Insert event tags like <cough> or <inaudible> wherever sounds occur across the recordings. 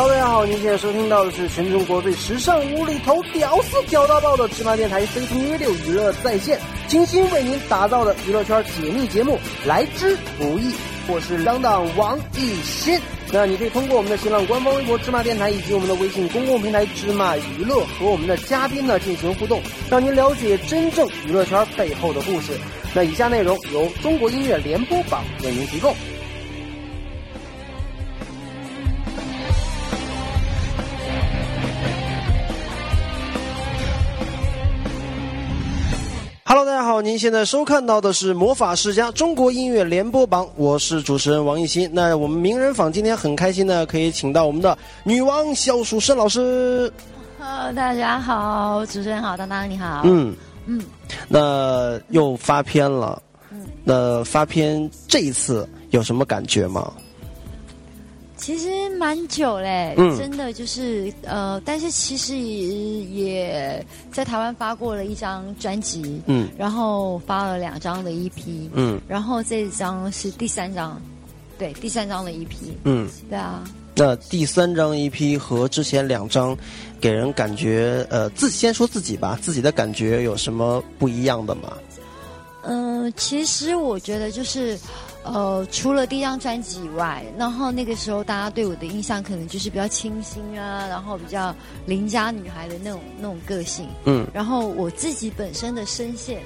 Hello，大家好，您现在收听到的是全中国最时尚、无厘头、屌丝、屌到爆的芝麻电台 C T V 六娱乐在线，精心为您打造的娱乐圈解密节目，来之不易。我是当当王艺新。那你可以通过我们的新浪官方微博芝麻电台以及我们的微信公共平台芝麻娱乐和我们的嘉宾呢进行互动，让您了解真正娱乐圈背后的故事。那以下内容由中国音乐联播榜为您提供。好，您现在收看到的是《魔法世家》中国音乐联播榜，我是主持人王艺兴。那我们名人坊今天很开心呢，可以请到我们的女王肖淑慎老师。Hello，大家好，主持人好，当当你好。嗯嗯，那又发片了。嗯，那发片这一次有什么感觉吗？其实蛮久嘞，真的就是呃，但是其实也在台湾发过了一张专辑，嗯，然后发了两张的 EP，嗯，然后这张是第三张，对，第三张的 EP，嗯，对啊。那第三张 EP 和之前两张，给人感觉呃，自先说自己吧，自己的感觉有什么不一样的吗？嗯，其实我觉得就是。呃，除了第一张专辑以外，然后那个时候大家对我的印象可能就是比较清新啊，然后比较邻家女孩的那种那种个性。嗯，然后我自己本身的声线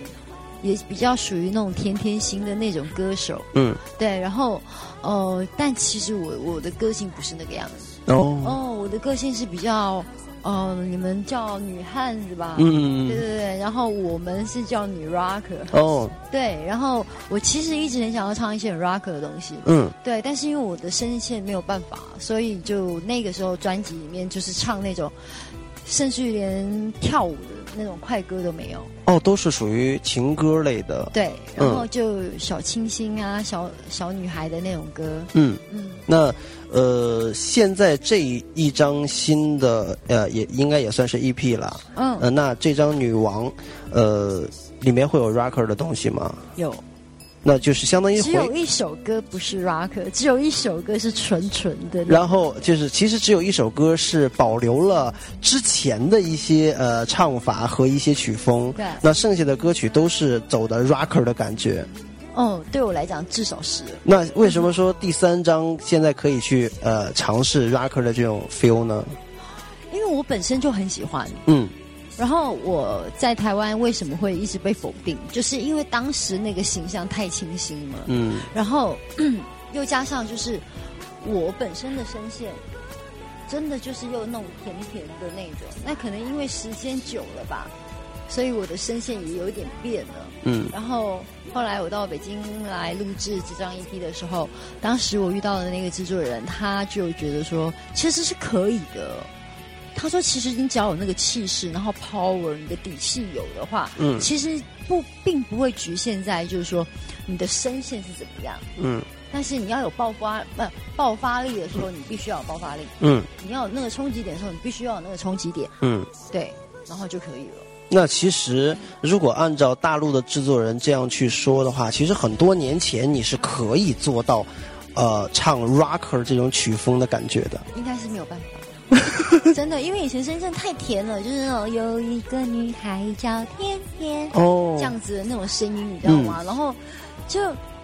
也比较属于那种甜甜型的那种歌手。嗯，对，然后呃，但其实我我的个性不是那个样子。哦哦，我的个性是比较。哦，你们叫女汉子吧？嗯，对对对。然后我们是叫女 rocker。哦，对。然后我其实一直很想要唱一些 rocker 的东西。嗯，对。但是因为我的声线没有办法，所以就那个时候专辑里面就是唱那种，甚至于连跳舞的那种快歌都没有。哦，都是属于情歌类的。对，然后就小清新啊，小小女孩的那种歌。嗯嗯，那。呃，现在这一张新的呃，也应该也算是 EP 了。嗯。呃，那这张女王，呃，里面会有 rocker 的东西吗？有。那就是相当于只有一首歌不是 rocker，只有一首歌是纯纯的。然后就是，其实只有一首歌是保留了之前的一些呃唱法和一些曲风。对。那剩下的歌曲都是走的 rocker 的感觉。哦，对我来讲至少是。那为什么说第三张现在可以去呃尝试 rocker 的这种 feel 呢？因为我本身就很喜欢。嗯。然后我在台湾为什么会一直被否定？就是因为当时那个形象太清新了。嗯。然后又加上就是我本身的声线，真的就是又那种甜甜的那种。那可能因为时间久了吧。所以我的声线也有一点变了，嗯，然后后来我到北京来录制这张 EP 的时候，当时我遇到的那个制作人，他就觉得说其实是可以的。他说，其实你只要有那个气势，然后 power，你的底气有的话，嗯，其实不并不会局限在就是说你的声线是怎么样，嗯，但是你要有爆发不爆发力的时候，你必须要有爆发力，嗯，你要有那个冲击点的时候，你必须要有那个冲击点，嗯，对，然后就可以了。那其实，如果按照大陆的制作人这样去说的话，其实很多年前你是可以做到，呃，唱 rocker 这种曲风的感觉的。应该是没有办法，<laughs> 真的，因为以前深圳太甜了，就是那种有一个女孩叫甜甜哦，这样子的那种声音，你知道吗？然后就。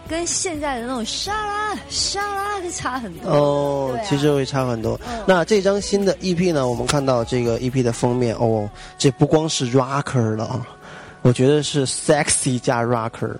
跟现在的那种沙拉沙拉就差很多哦，其实会差很多。那这张新的 EP 呢？我们看到这个 EP 的封面哦，这不光是 rocker 了，我觉得是 sexy 加 rocker。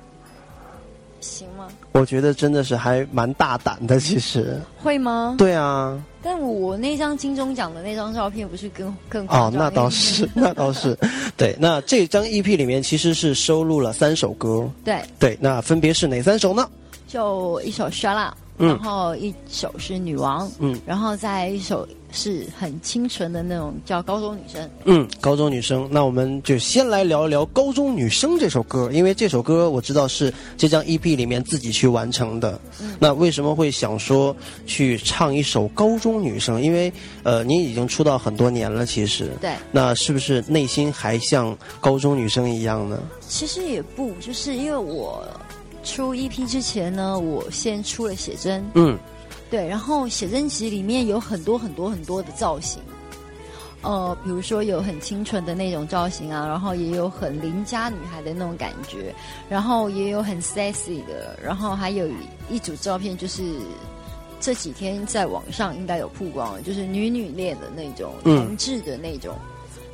行吗？我觉得真的是还蛮大胆的，其实会吗？对啊。但我那张金钟奖的那张照片不是更更哦，那倒是，<laughs> 那倒是，对。那这张 EP 里面其实是收录了三首歌，对对。那分别是哪三首呢？就一首《Shala》，然后一首是《女王》，嗯，然后再一首。是很清纯的那种，叫高中女生。嗯，高中女生。那我们就先来聊一聊《高中女生》这首歌，因为这首歌我知道是这张 EP 里面自己去完成的。嗯。那为什么会想说去唱一首《高中女生》？因为呃，你已经出道很多年了，其实。对。那是不是内心还像高中女生一样呢？其实也不，就是因为我出 EP 之前呢，我先出了写真。嗯。对，然后写真集里面有很多很多很多的造型，呃，比如说有很清纯的那种造型啊，然后也有很邻家女孩的那种感觉，然后也有很 sexy 的，然后还有一组照片就是这几天在网上应该有曝光，就是女女恋的那种同志的那种，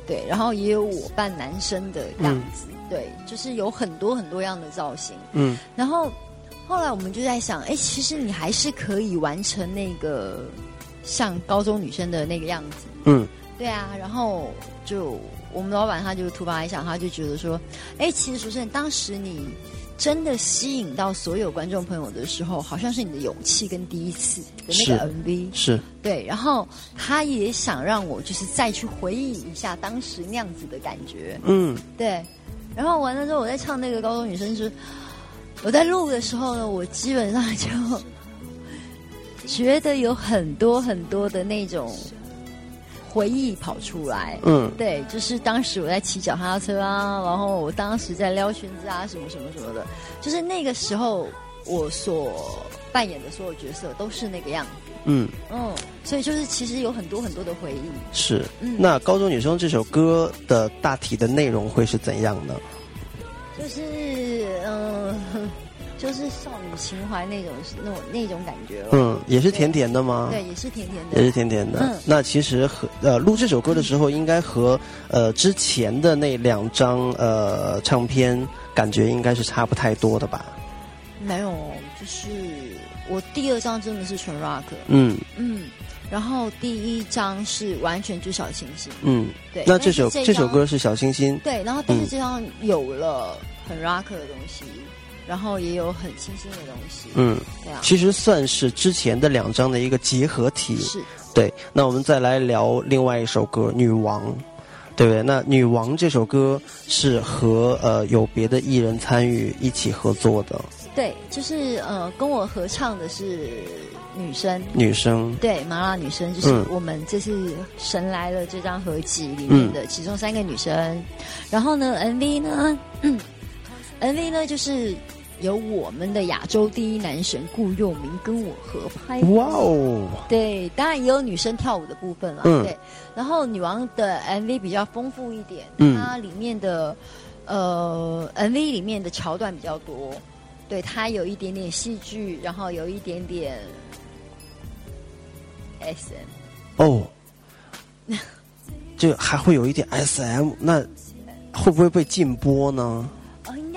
对，然后也有我扮男生的样子，对，就是有很多很多样的造型，嗯，然后。后来我们就在想，哎，其实你还是可以完成那个像高中女生的那个样子。嗯，对啊。然后就我们老板他就突发一想，他就觉得说，哎，其实主持人当时你真的吸引到所有观众朋友的时候，好像是你的勇气跟第一次的那个 MV。是。对，然后他也想让我就是再去回忆一下当时那样子的感觉。嗯，对。然后完了之后，我在唱那个高中女生是。我在录的时候呢，我基本上就觉得有很多很多的那种回忆跑出来。嗯，对，就是当时我在骑脚踏车啊，然后我当时在撩裙子啊，什么什么什么的，就是那个时候我所扮演的所有角色都是那个样子。嗯嗯，所以就是其实有很多很多的回忆。是，那高中女生这首歌的大体的内容会是怎样呢？就是，嗯，<laughs> 就是少女情怀那种那种那种感觉嗯，也是甜甜的吗？对，也是甜甜的。也是甜甜的。嗯，那其实和呃录这首歌的时候，应该和呃之前的那两张呃唱片感觉应该是差不太多的吧？没有，就是我第二张真的是纯 rock。嗯嗯。然后第一张是完全就小清新，嗯，对。那这首这首歌是小星星，对。然后但是这张有了很 rock 的东西，然后也有很清新的东西，嗯，对啊。其实算是之前的两张的一个结合体，是。对，那我们再来聊另外一首歌《女王》，对不对？那《女王》这首歌是和呃有别的艺人参与一起合作的，对，就是呃跟我合唱的是。女生，女生，对，麻辣女生就是我们这次神来了这张合集里面的其中三个女生。然后呢，MV 呢，MV 呢就是由我们的亚洲第一男神顾佑明跟我合拍。哇哦！对，当然也有女生跳舞的部分了。对，然后女王的 MV 比较丰富一点，它里面的呃 MV 里面的桥段比较多，对，它有一点点戏剧，然后有一点点。S M 哦，就还会有一点 S M，那会不会被禁播呢？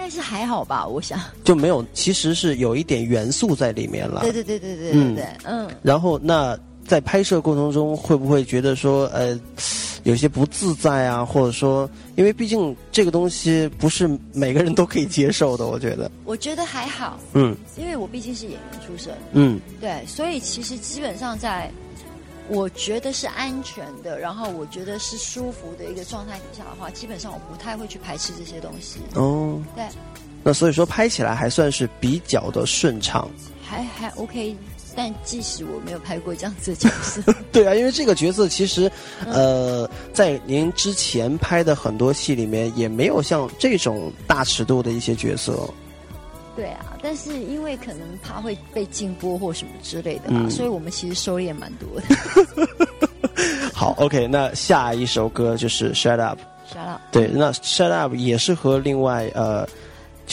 哦，应该是还好吧，我想就没有，其实是有一点元素在里面了。对对对对对对对，嗯。然后那在拍摄过程中，会不会觉得说呃？有些不自在啊，或者说，因为毕竟这个东西不是每个人都可以接受的，我觉得。我觉得还好，嗯，因为我毕竟是演员出身，嗯，对，所以其实基本上在，我觉得是安全的，然后我觉得是舒服的一个状态底下的话，基本上我不太会去排斥这些东西。哦，对。那所以说拍起来还算是比较的顺畅，还还 OK。但即使我没有拍过这样子的角色，<laughs> <laughs> 对啊，因为这个角色其实，呃，在您之前拍的很多戏里面，也没有像这种大尺度的一些角色。对啊，但是因为可能怕会被禁播或什么之类的嘛，所以我们其实收敛蛮多的。<laughs> 好，OK，那下一首歌就是《Shut Up》。Shut Up。对，那《Shut Up》也是和另外呃。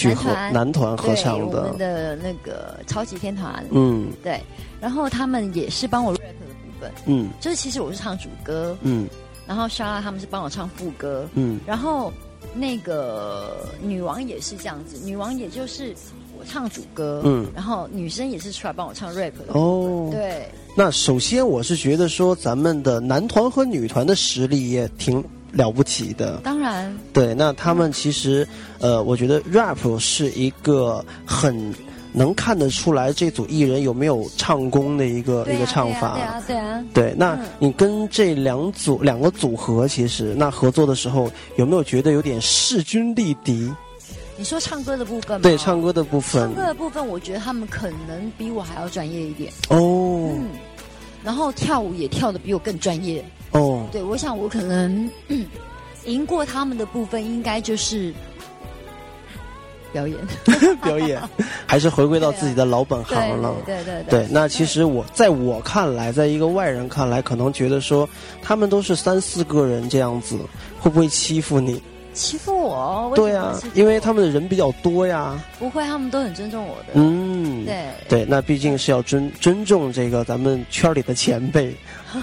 男团男团合唱的，我们的那个超级天团，嗯，对，然后他们也是帮我 rap 的部分，嗯，就是其实我是唱主歌，嗯，然后莎拉他们是帮我唱副歌，嗯，然后那个女王也是这样子，女王也就是我唱主歌，嗯，然后女生也是出来帮我唱 rap 的，哦，对。那首先我是觉得说咱们的男团和女团的实力也挺。了不起的，当然，对，那他们其实，呃，我觉得 rap 是一个很能看得出来这组艺人有没有唱功的一个一个唱法，对啊，对啊，对。那你跟这两组两个组合，其实那合作的时候，有没有觉得有点势均力敌？你说唱歌的部分吗？对，唱歌的部分，唱歌的部分，我觉得他们可能比我还要专业一点哦。嗯，然后跳舞也跳的比我更专业。哦，对，我想我可能赢过他们的部分，应该就是表演，<laughs> 表演，还是回归到自己的老本行了。对对对。对，那其实我在我看来，在一个外人看来，可能觉得说他们都是三四个人这样子，会不会欺负你？欺负我？对啊，因为他们的人比较多呀。不会，他们都很尊重我的。嗯，对对，那毕竟是要尊尊重这个咱们圈里的前辈，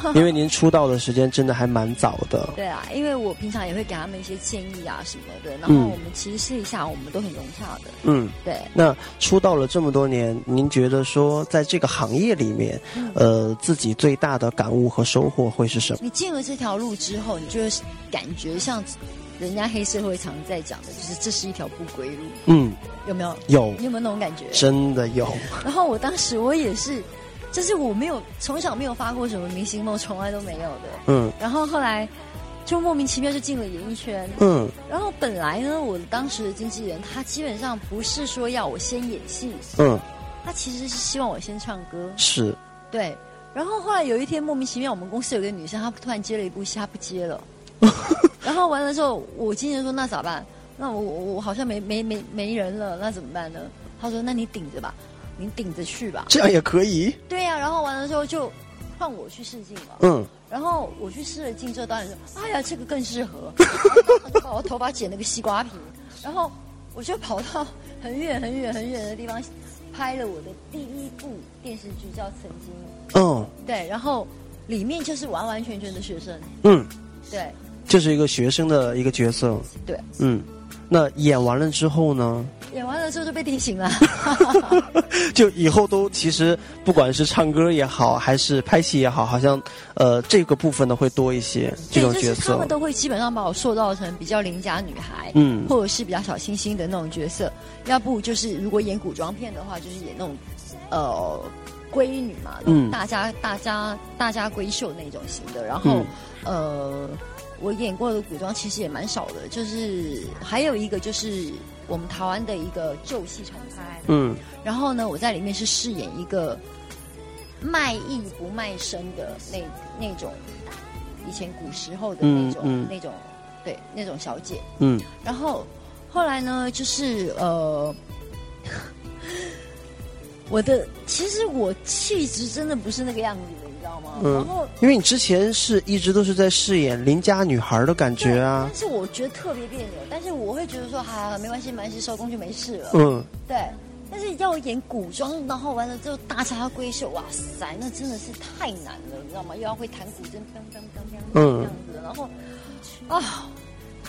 <laughs> 因为您出道的时间真的还蛮早的。对啊，因为我平常也会给他们一些建议啊什么的，然后我们其实试一下，我们都很融洽的。嗯，对。那出道了这么多年，您觉得说在这个行业里面，呃，自己最大的感悟和收获会是什么？你进了这条路之后，你就会感觉像。人家黑社会常在讲的就是这是一条不归路，嗯，有没有？有，你有没有那种感觉？真的有。然后我当时我也是，就是我没有从小没有发过什么明星梦，从来都没有的。嗯。然后后来就莫名其妙就进了演艺圈。嗯。然后本来呢，我当时的经纪人他基本上不是说要我先演戏，嗯，他其实是希望我先唱歌。是。对。然后后来有一天莫名其妙，我们公司有个女生，她突然接了一部戏，她不接了。<laughs> 然后完了之后，我经纪人说：“那咋办？那我我我好像没没没没人了，那怎么办呢？”他说：“那你顶着吧，你顶着去吧。”这样也可以。对呀，然后完了之后就换我去试镜了。嗯。然后我去试了镜之后，导演说：“哎呀，这个更适合。” <laughs> 就把我头发剪了个西瓜皮，然后我就跑到很远很远很远的地方拍了我的第一部电视剧，叫《曾经》。嗯。对，然后里面就是完完全全的学生。嗯。对。就是一个学生的一个角色，对，嗯，那演完了之后呢？演完了之后就被提醒了，<laughs> 就以后都其实不管是唱歌也好，还是拍戏也好，好像呃这个部分呢会多一些这种角色。他们都会基本上把我塑造成比较邻家女孩，嗯，或者是比较小清新的那种角色，要不就是如果演古装片的话，就是演那种呃闺女嘛，嗯，大家大家大家闺秀那种型的，然后呃。我演过的古装其实也蛮少的，就是还有一个就是我们台湾的一个旧戏重拍，嗯，然后呢，我在里面是饰演一个卖艺不卖身的那那种以前古时候的那种那种对那种小姐，嗯，然后后来呢，就是呃。<laughs> 我的其实我气质真的不是那个样子后因为你之前是一直都是在饰演邻家女孩的感觉啊，但是我觉得特别别扭。但是我会觉得说，哈，没关系，没关系，收工就没事了。嗯，对。但是要演古装，然后完了之后大家闺秀，哇塞，那真的是太难了，你知道吗？又要会弹古筝，当当当当这样子，然后啊。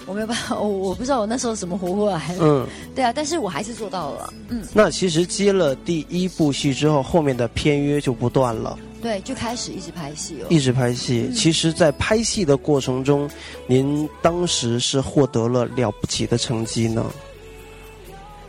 我没有办法，我我不知道我那时候怎么活过来。嗯，对啊，但是我还是做到了。嗯，那其实接了第一部戏之后，后面的片约就不断了。对，就开始一直拍戏了。一直拍戏，其实，在拍戏的过程中，您当时是获得了了不起的成绩呢。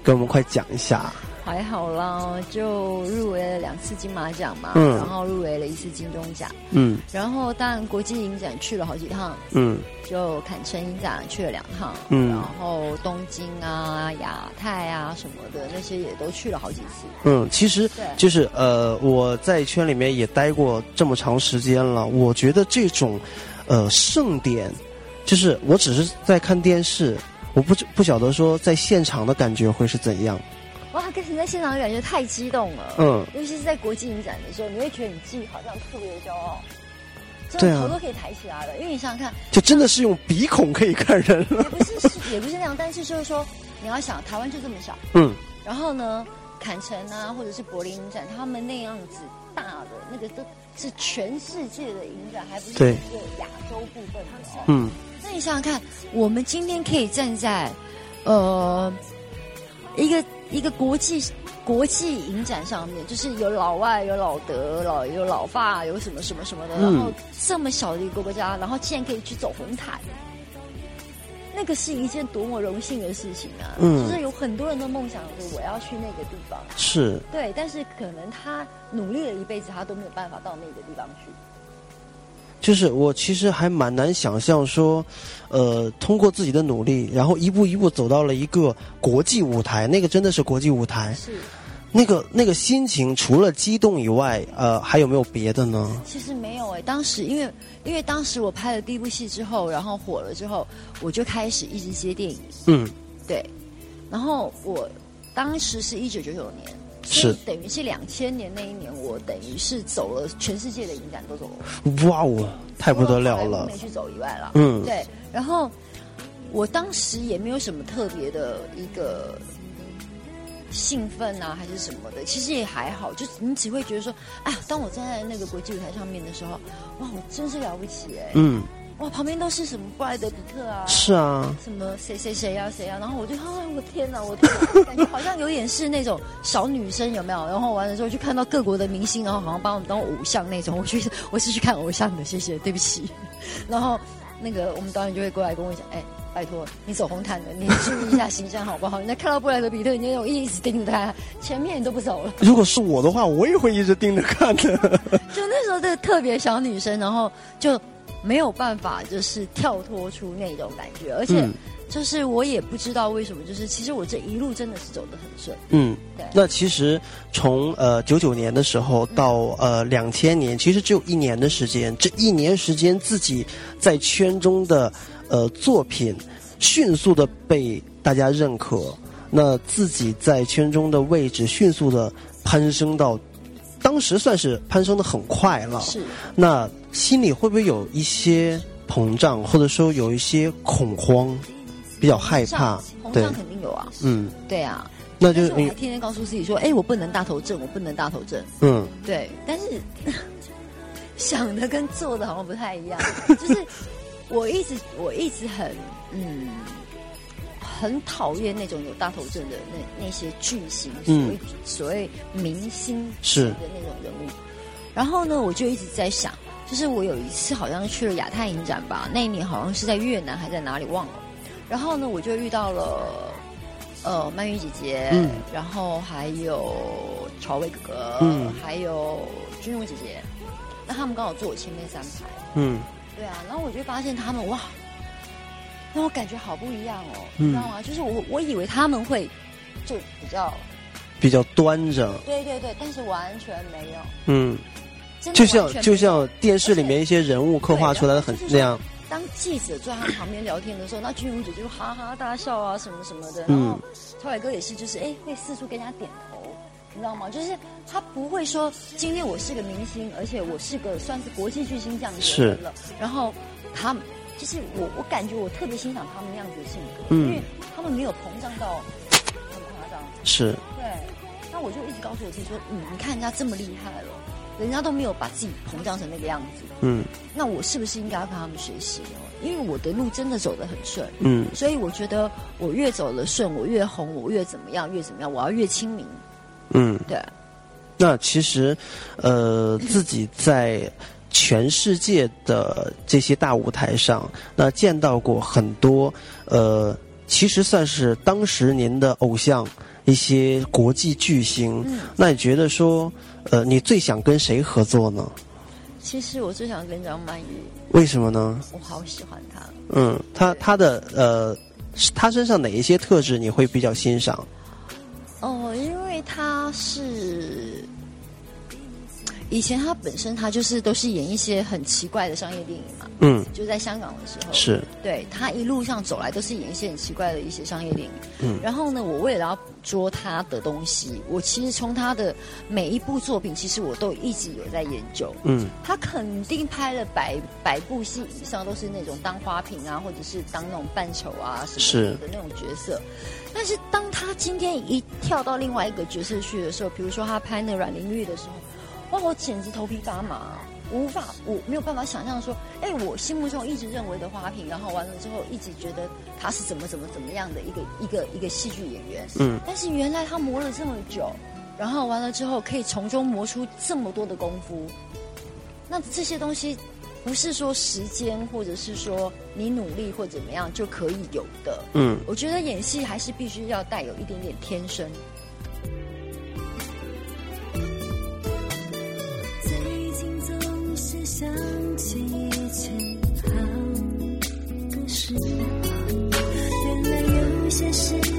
给我们快讲一下。还好啦，就入围了两次金马奖嘛，嗯，然后入围了一次金钟奖，嗯，然后当然国际影展去了好几趟，嗯，就坎城影展去了两趟，嗯，然后东京啊、亚太啊什么的那些也都去了好几次，嗯，其实就是呃，我在圈里面也待过这么长时间了，我觉得这种呃盛典，就是我只是在看电视，我不不晓得说在现场的感觉会是怎样。哇，跟你在现场的感觉太激动了。嗯，尤其是在国际影展的时候，你会觉得你自己好像特别的骄傲，真的头都可以抬起来了。因为你想想看，就真的是用鼻孔可以看人了。也不是，是也不是那样，但是就是说，你要想台湾就这么小，嗯，然后呢，坎城啊，或者是柏林影展，他们那样子大的那个都是全世界的影展，还不是一个亚洲部分的。嗯，那你想想看，我们今天可以站在呃一个。一个国际国际影展上面，就是有老外、有老德、老有老法、有什么什么什么的，然后这么小的一个国家，然后竟然可以去走红毯，那个是一件多么荣幸的事情啊！嗯，就是有很多人都梦想着我要去那个地方，是对，但是可能他努力了一辈子，他都没有办法到那个地方去。就是我其实还蛮难想象说，呃，通过自己的努力，然后一步一步走到了一个国际舞台，那个真的是国际舞台。是，那个那个心情除了激动以外，呃，还有没有别的呢？其实没有哎，当时因为因为当时我拍了第一部戏之后，然后火了之后，我就开始一直接电影。嗯，对。然后我当时是一九九九年，是等于是两千年那一年，我等于是走了全世界的影展都走了。哇哦，太不得了了！没去走以外了，嗯，对。然后我当时也没有什么特别的一个。兴奋啊，还是什么的？其实也还好，就你只会觉得说，哎呀，当我站在那个国际舞台上面的时候，哇，我真是了不起哎！嗯，哇，旁边都是什么布莱德比特啊，是啊，什么谁谁谁呀谁呀，然后我就，啊，我天哪，我感觉好像有点是那种小女生有没有？然后完了之后就看到各国的明星，然后好像把我们当偶像那种。我去，我是去看偶像的，谢谢，对不起。<laughs> 然后那个我们导演就会过来跟我讲，哎。拜托，你走红毯的，你注意一下形象好不好？你在看到布莱德比特，你就一直盯着他，前面你都不走了。<laughs> 如果是我的话，我也会一直盯着看的。<laughs> 就那时候的特别小女生，然后就没有办法，就是跳脱出那种感觉，而且就是我也不知道为什么，就是其实我这一路真的是走得很顺。嗯，对。那其实从呃九九年的时候到呃两千年，其实只有一年的时间，这一年时间自己在圈中的。呃，作品迅速的被大家认可，那自己在圈中的位置迅速的攀升到，当时算是攀升的很快了。是，那心里会不会有一些膨胀，或者说有一些恐慌，比较害怕？膨胀肯定有啊。嗯，对啊。那就是我天天告诉自己说，哎，我不能大头症，我不能大头症。嗯，对。但是 <laughs> 想的跟做的好像不太一样，<laughs> 就是。我一直我一直很嗯很讨厌那种有大头症的那那些巨星，所谓所谓明星是的那种人物。然后呢，我就一直在想，就是我有一次好像去了亚太影展吧，那一年好像是在越南还在哪里忘了。然后呢，我就遇到了呃曼玉姐姐，嗯然后还有朝伟哥哥，嗯还有君如姐姐。那他们刚好坐我前面三排。嗯。对啊，然后我就发现他们哇，让我感觉好不一样哦，你知道吗？就是我我以为他们会就比较比较端着，对对对，但是完全没有，嗯，就像就像电视里面一些人物刻画出来的很那样。当记者坐在他旁边聊天的时候，那君如姐就哈哈大笑啊，什么什么的。然后超伟哥也是，就是哎，会四处跟人家点头。你知道吗？就是他不会说今天我是个明星，而且我是个算是国际巨星这样子的人了。然后他们就是我，我感觉我特别欣赏他们那样子的性格，因为他们没有膨胀到很夸张。是。对。那我就一直告诉我自己说，嗯，你看人家这么厉害了，人家都没有把自己膨胀成那个样子。嗯。那我是不是应该要跟他们学习哦？因为我的路真的走得很顺。嗯。所以我觉得我越走得顺，我越红，我越怎么样，越怎么样，我要越亲民。嗯，对。那其实，呃，自己在全世界的这些大舞台上，那见到过很多，呃，其实算是当时您的偶像一些国际巨星。嗯。那你觉得说，呃，你最想跟谁合作呢？其实我最想跟张曼玉。为什么呢？我好喜欢她。嗯，她她的呃，她身上哪一些特质你会比较欣赏？哦，因为她是以前他本身他就是都是演一些很奇怪的商业电影嘛，嗯，就在香港的时候是，对他一路上走来都是演一些很奇怪的一些商业电影，嗯，然后呢，我为了要捕捉他的东西，我其实从他的每一部作品，其实我都一直有在研究，嗯，他肯定拍了百百部戏以上，都是那种当花瓶啊，或者是当那种扮丑啊什么的那种角色。但是当他今天一跳到另外一个角色去的时候，比如说他拍那阮玲玉的时候，哇，我简直头皮发麻，无法，我没有办法想象说，哎，我心目中一直认为的花瓶，然后完了之后一直觉得他是怎么怎么怎么样的一个一个一个戏剧演员，嗯，但是原来他磨了这么久，然后完了之后可以从中磨出这么多的功夫，那这些东西。不是说时间，或者是说你努力或怎么样就可以有的。嗯，我觉得演戏还是必须要带有一点点天生。想起以前好的时光，原来有些事。